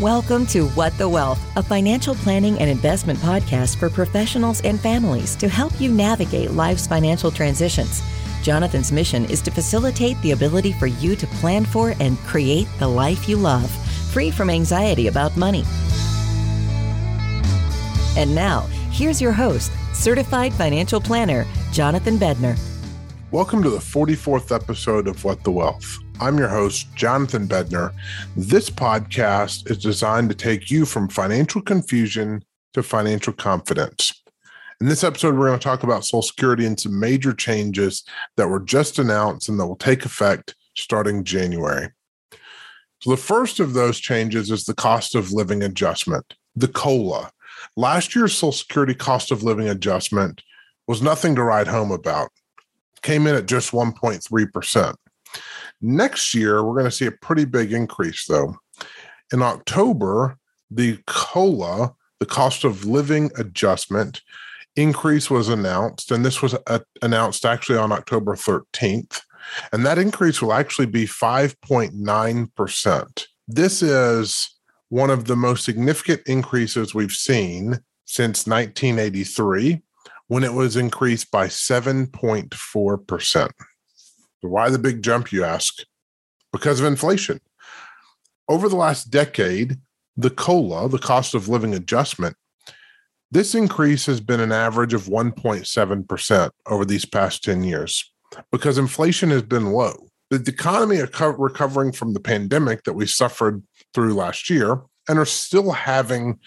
Welcome to What the Wealth, a financial planning and investment podcast for professionals and families to help you navigate life's financial transitions. Jonathan's mission is to facilitate the ability for you to plan for and create the life you love, free from anxiety about money. And now, here's your host, certified financial planner, Jonathan Bedner. Welcome to the 44th episode of What the Wealth. I'm your host, Jonathan Bedner. This podcast is designed to take you from financial confusion to financial confidence. In this episode, we're going to talk about Social Security and some major changes that were just announced and that will take effect starting January. So, the first of those changes is the cost of living adjustment, the COLA. Last year's Social Security cost of living adjustment was nothing to write home about, came in at just 1.3%. Next year, we're going to see a pretty big increase, though. In October, the COLA, the cost of living adjustment increase was announced, and this was uh, announced actually on October 13th. And that increase will actually be 5.9%. This is one of the most significant increases we've seen since 1983 when it was increased by 7.4%. Why the big jump, you ask? Because of inflation. Over the last decade, the COLA, the cost of living adjustment, this increase has been an average of 1.7% over these past 10 years because inflation has been low. The economy recovering from the pandemic that we suffered through last year and are still having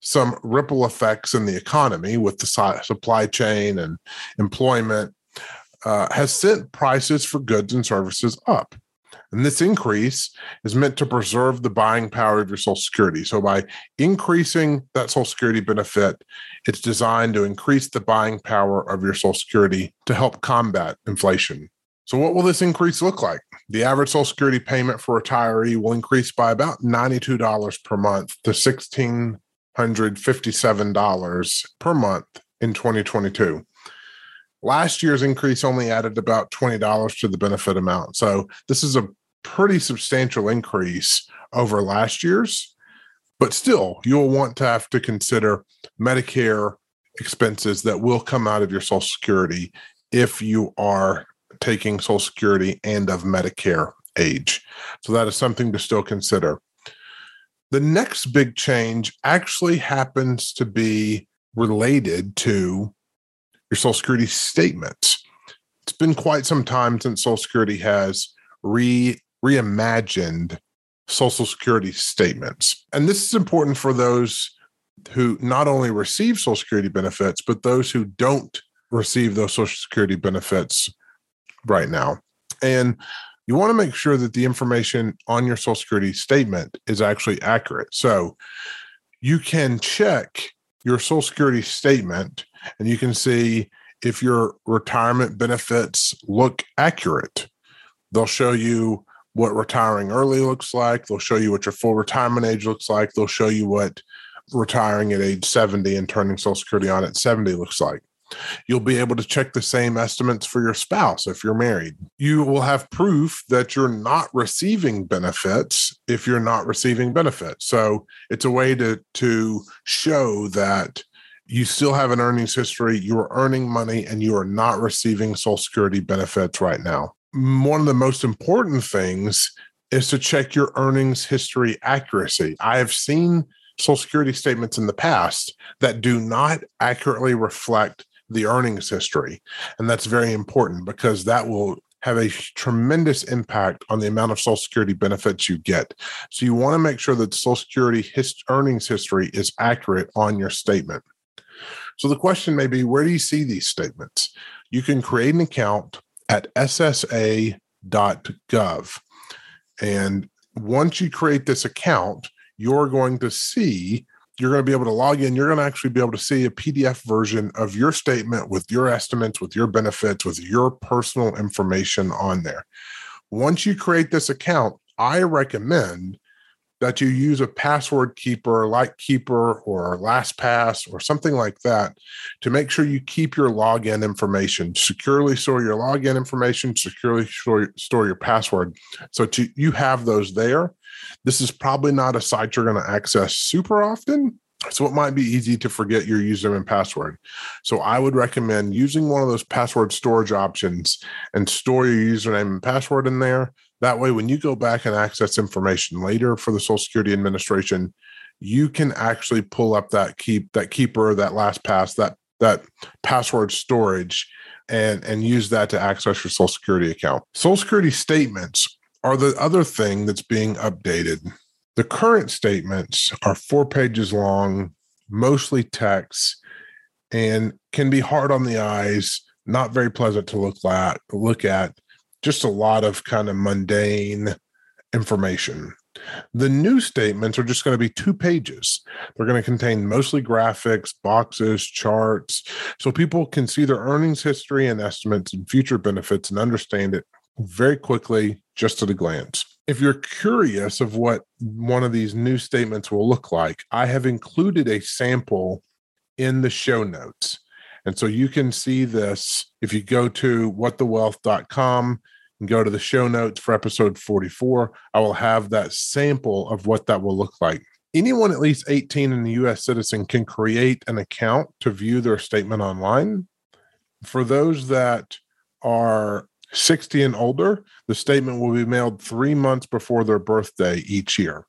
some ripple effects in the economy with the supply chain and employment uh, has sent prices for goods and services up. And this increase is meant to preserve the buying power of your Social Security. So, by increasing that Social Security benefit, it's designed to increase the buying power of your Social Security to help combat inflation. So, what will this increase look like? The average Social Security payment for retiree will increase by about $92 per month to $1,657 per month in 2022. Last year's increase only added about $20 to the benefit amount. So this is a pretty substantial increase over last year's, but still, you'll want to have to consider Medicare expenses that will come out of your Social Security if you are taking Social Security and of Medicare age. So that is something to still consider. The next big change actually happens to be related to your Social Security statements. It's been quite some time since Social Security has re reimagined Social Security statements. And this is important for those who not only receive Social Security benefits, but those who don't receive those Social Security benefits right now. And you want to make sure that the information on your Social Security statement is actually accurate. So you can check your Social Security statement and you can see if your retirement benefits look accurate. They'll show you what retiring early looks like. They'll show you what your full retirement age looks like. They'll show you what retiring at age 70 and turning Social Security on at 70 looks like. You'll be able to check the same estimates for your spouse if you're married. You will have proof that you're not receiving benefits if you're not receiving benefits. So it's a way to, to show that you still have an earnings history, you are earning money, and you are not receiving Social Security benefits right now. One of the most important things is to check your earnings history accuracy. I have seen Social Security statements in the past that do not accurately reflect the earnings history. And that's very important because that will have a tremendous impact on the amount of Social Security benefits you get. So you want to make sure that Social Security earnings history is accurate on your statement. So the question may be where do you see these statements? You can create an account at ssa.gov. And once you create this account, you're going to see, you're going to be able to log in. You're going to actually be able to see a PDF version of your statement with your estimates, with your benefits, with your personal information on there. Once you create this account, I recommend that you use a password keeper like Keeper or LastPass or something like that to make sure you keep your login information, securely store your login information, securely store, your password. So to, you have those there. This is probably not a site you're going to access super often. So it might be easy to forget your username and password. So I would recommend using one of those password storage options and store your username and password in there that way, when you go back and access information later for the Social Security Administration, you can actually pull up that keep that keeper, that last pass, that that password storage, and and use that to access your Social Security account. Social Security statements are the other thing that's being updated. The current statements are four pages long, mostly text, and can be hard on the eyes, not very pleasant to look at. Look at just a lot of kind of mundane information. The new statements are just going to be two pages. They're going to contain mostly graphics, boxes, charts, so people can see their earnings history and estimates and future benefits and understand it very quickly, just at a glance. If you're curious of what one of these new statements will look like, I have included a sample in the show notes. And so you can see this if you go to whatthewealth.com and go to the show notes for episode 44. I will have that sample of what that will look like. Anyone at least 18 and a US citizen can create an account to view their statement online. For those that are 60 and older, the statement will be mailed three months before their birthday each year.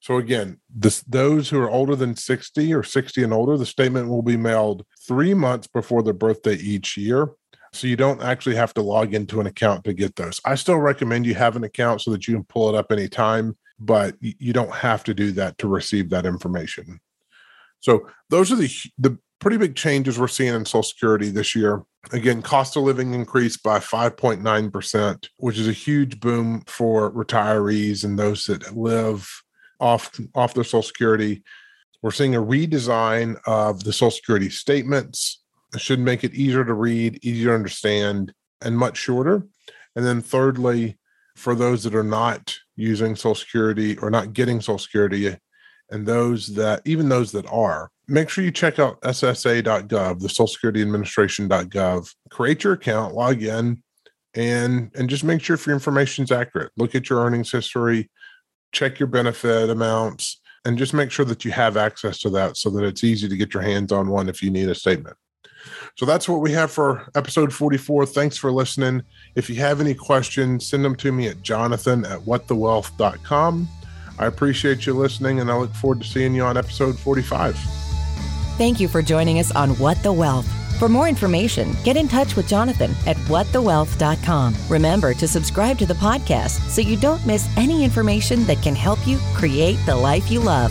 So again, this, those who are older than 60 or 60 and older, the statement will be mailed three months before their birthday each year. So you don't actually have to log into an account to get those. I still recommend you have an account so that you can pull it up anytime, but you don't have to do that to receive that information. So those are the the pretty big changes we're seeing in Social Security this year. Again, cost of living increased by 5.9%, which is a huge boom for retirees and those that live off off their Social Security. We're seeing a redesign of the Social Security statements It should make it easier to read, easier to understand, and much shorter. And then thirdly, for those that are not using Social Security or not getting Social Security, and those that even those that are, make sure you check out SSA.gov, the Social Security Administration.gov. Create your account, log in, and and just make sure if your information is accurate. Look at your earnings history, check your benefit amounts, and just make sure that you have access to that so that it's easy to get your hands on one if you need a statement. So that's what we have for episode 44. Thanks for listening. If you have any questions, send them to me at jonathan at whatthewealth.com. I appreciate you listening and I look forward to seeing you on episode 45. Thank you for joining us on What the Wealth. For more information, get in touch with Jonathan at whatthewealth.com. Remember to subscribe to the podcast so you don't miss any information that can help you create the life you love.